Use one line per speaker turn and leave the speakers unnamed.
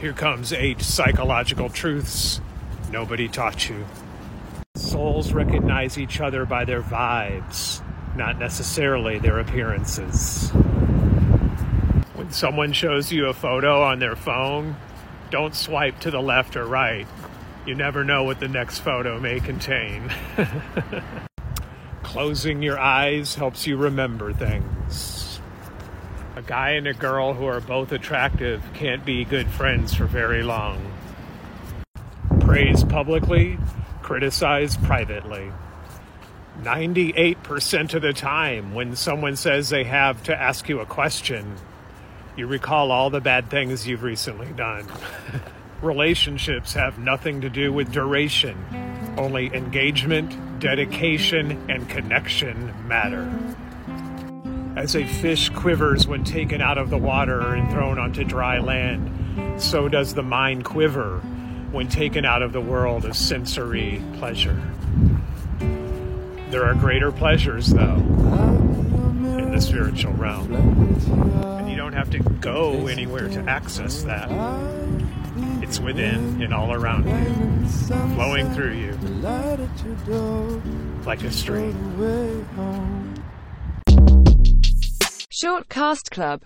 Here comes eight psychological truths nobody taught you. Souls recognize each other by their vibes, not necessarily their appearances. When someone shows you a photo on their phone, don't swipe to the left or right. You never know what the next photo may contain. Closing your eyes helps you remember things. A guy and a girl who are both attractive can't be good friends for very long. Praise publicly, criticize privately. 98% of the time, when someone says they have to ask you a question, you recall all the bad things you've recently done. Relationships have nothing to do with duration, only engagement, dedication, and connection matter. As a fish quivers when taken out of the water and thrown onto dry land, so does the mind quiver when taken out of the world of sensory pleasure. There are greater pleasures, though, in the spiritual realm. And you don't have to go anywhere to access that. It's within and all around you, flowing through you like a stream.
Shortcast Club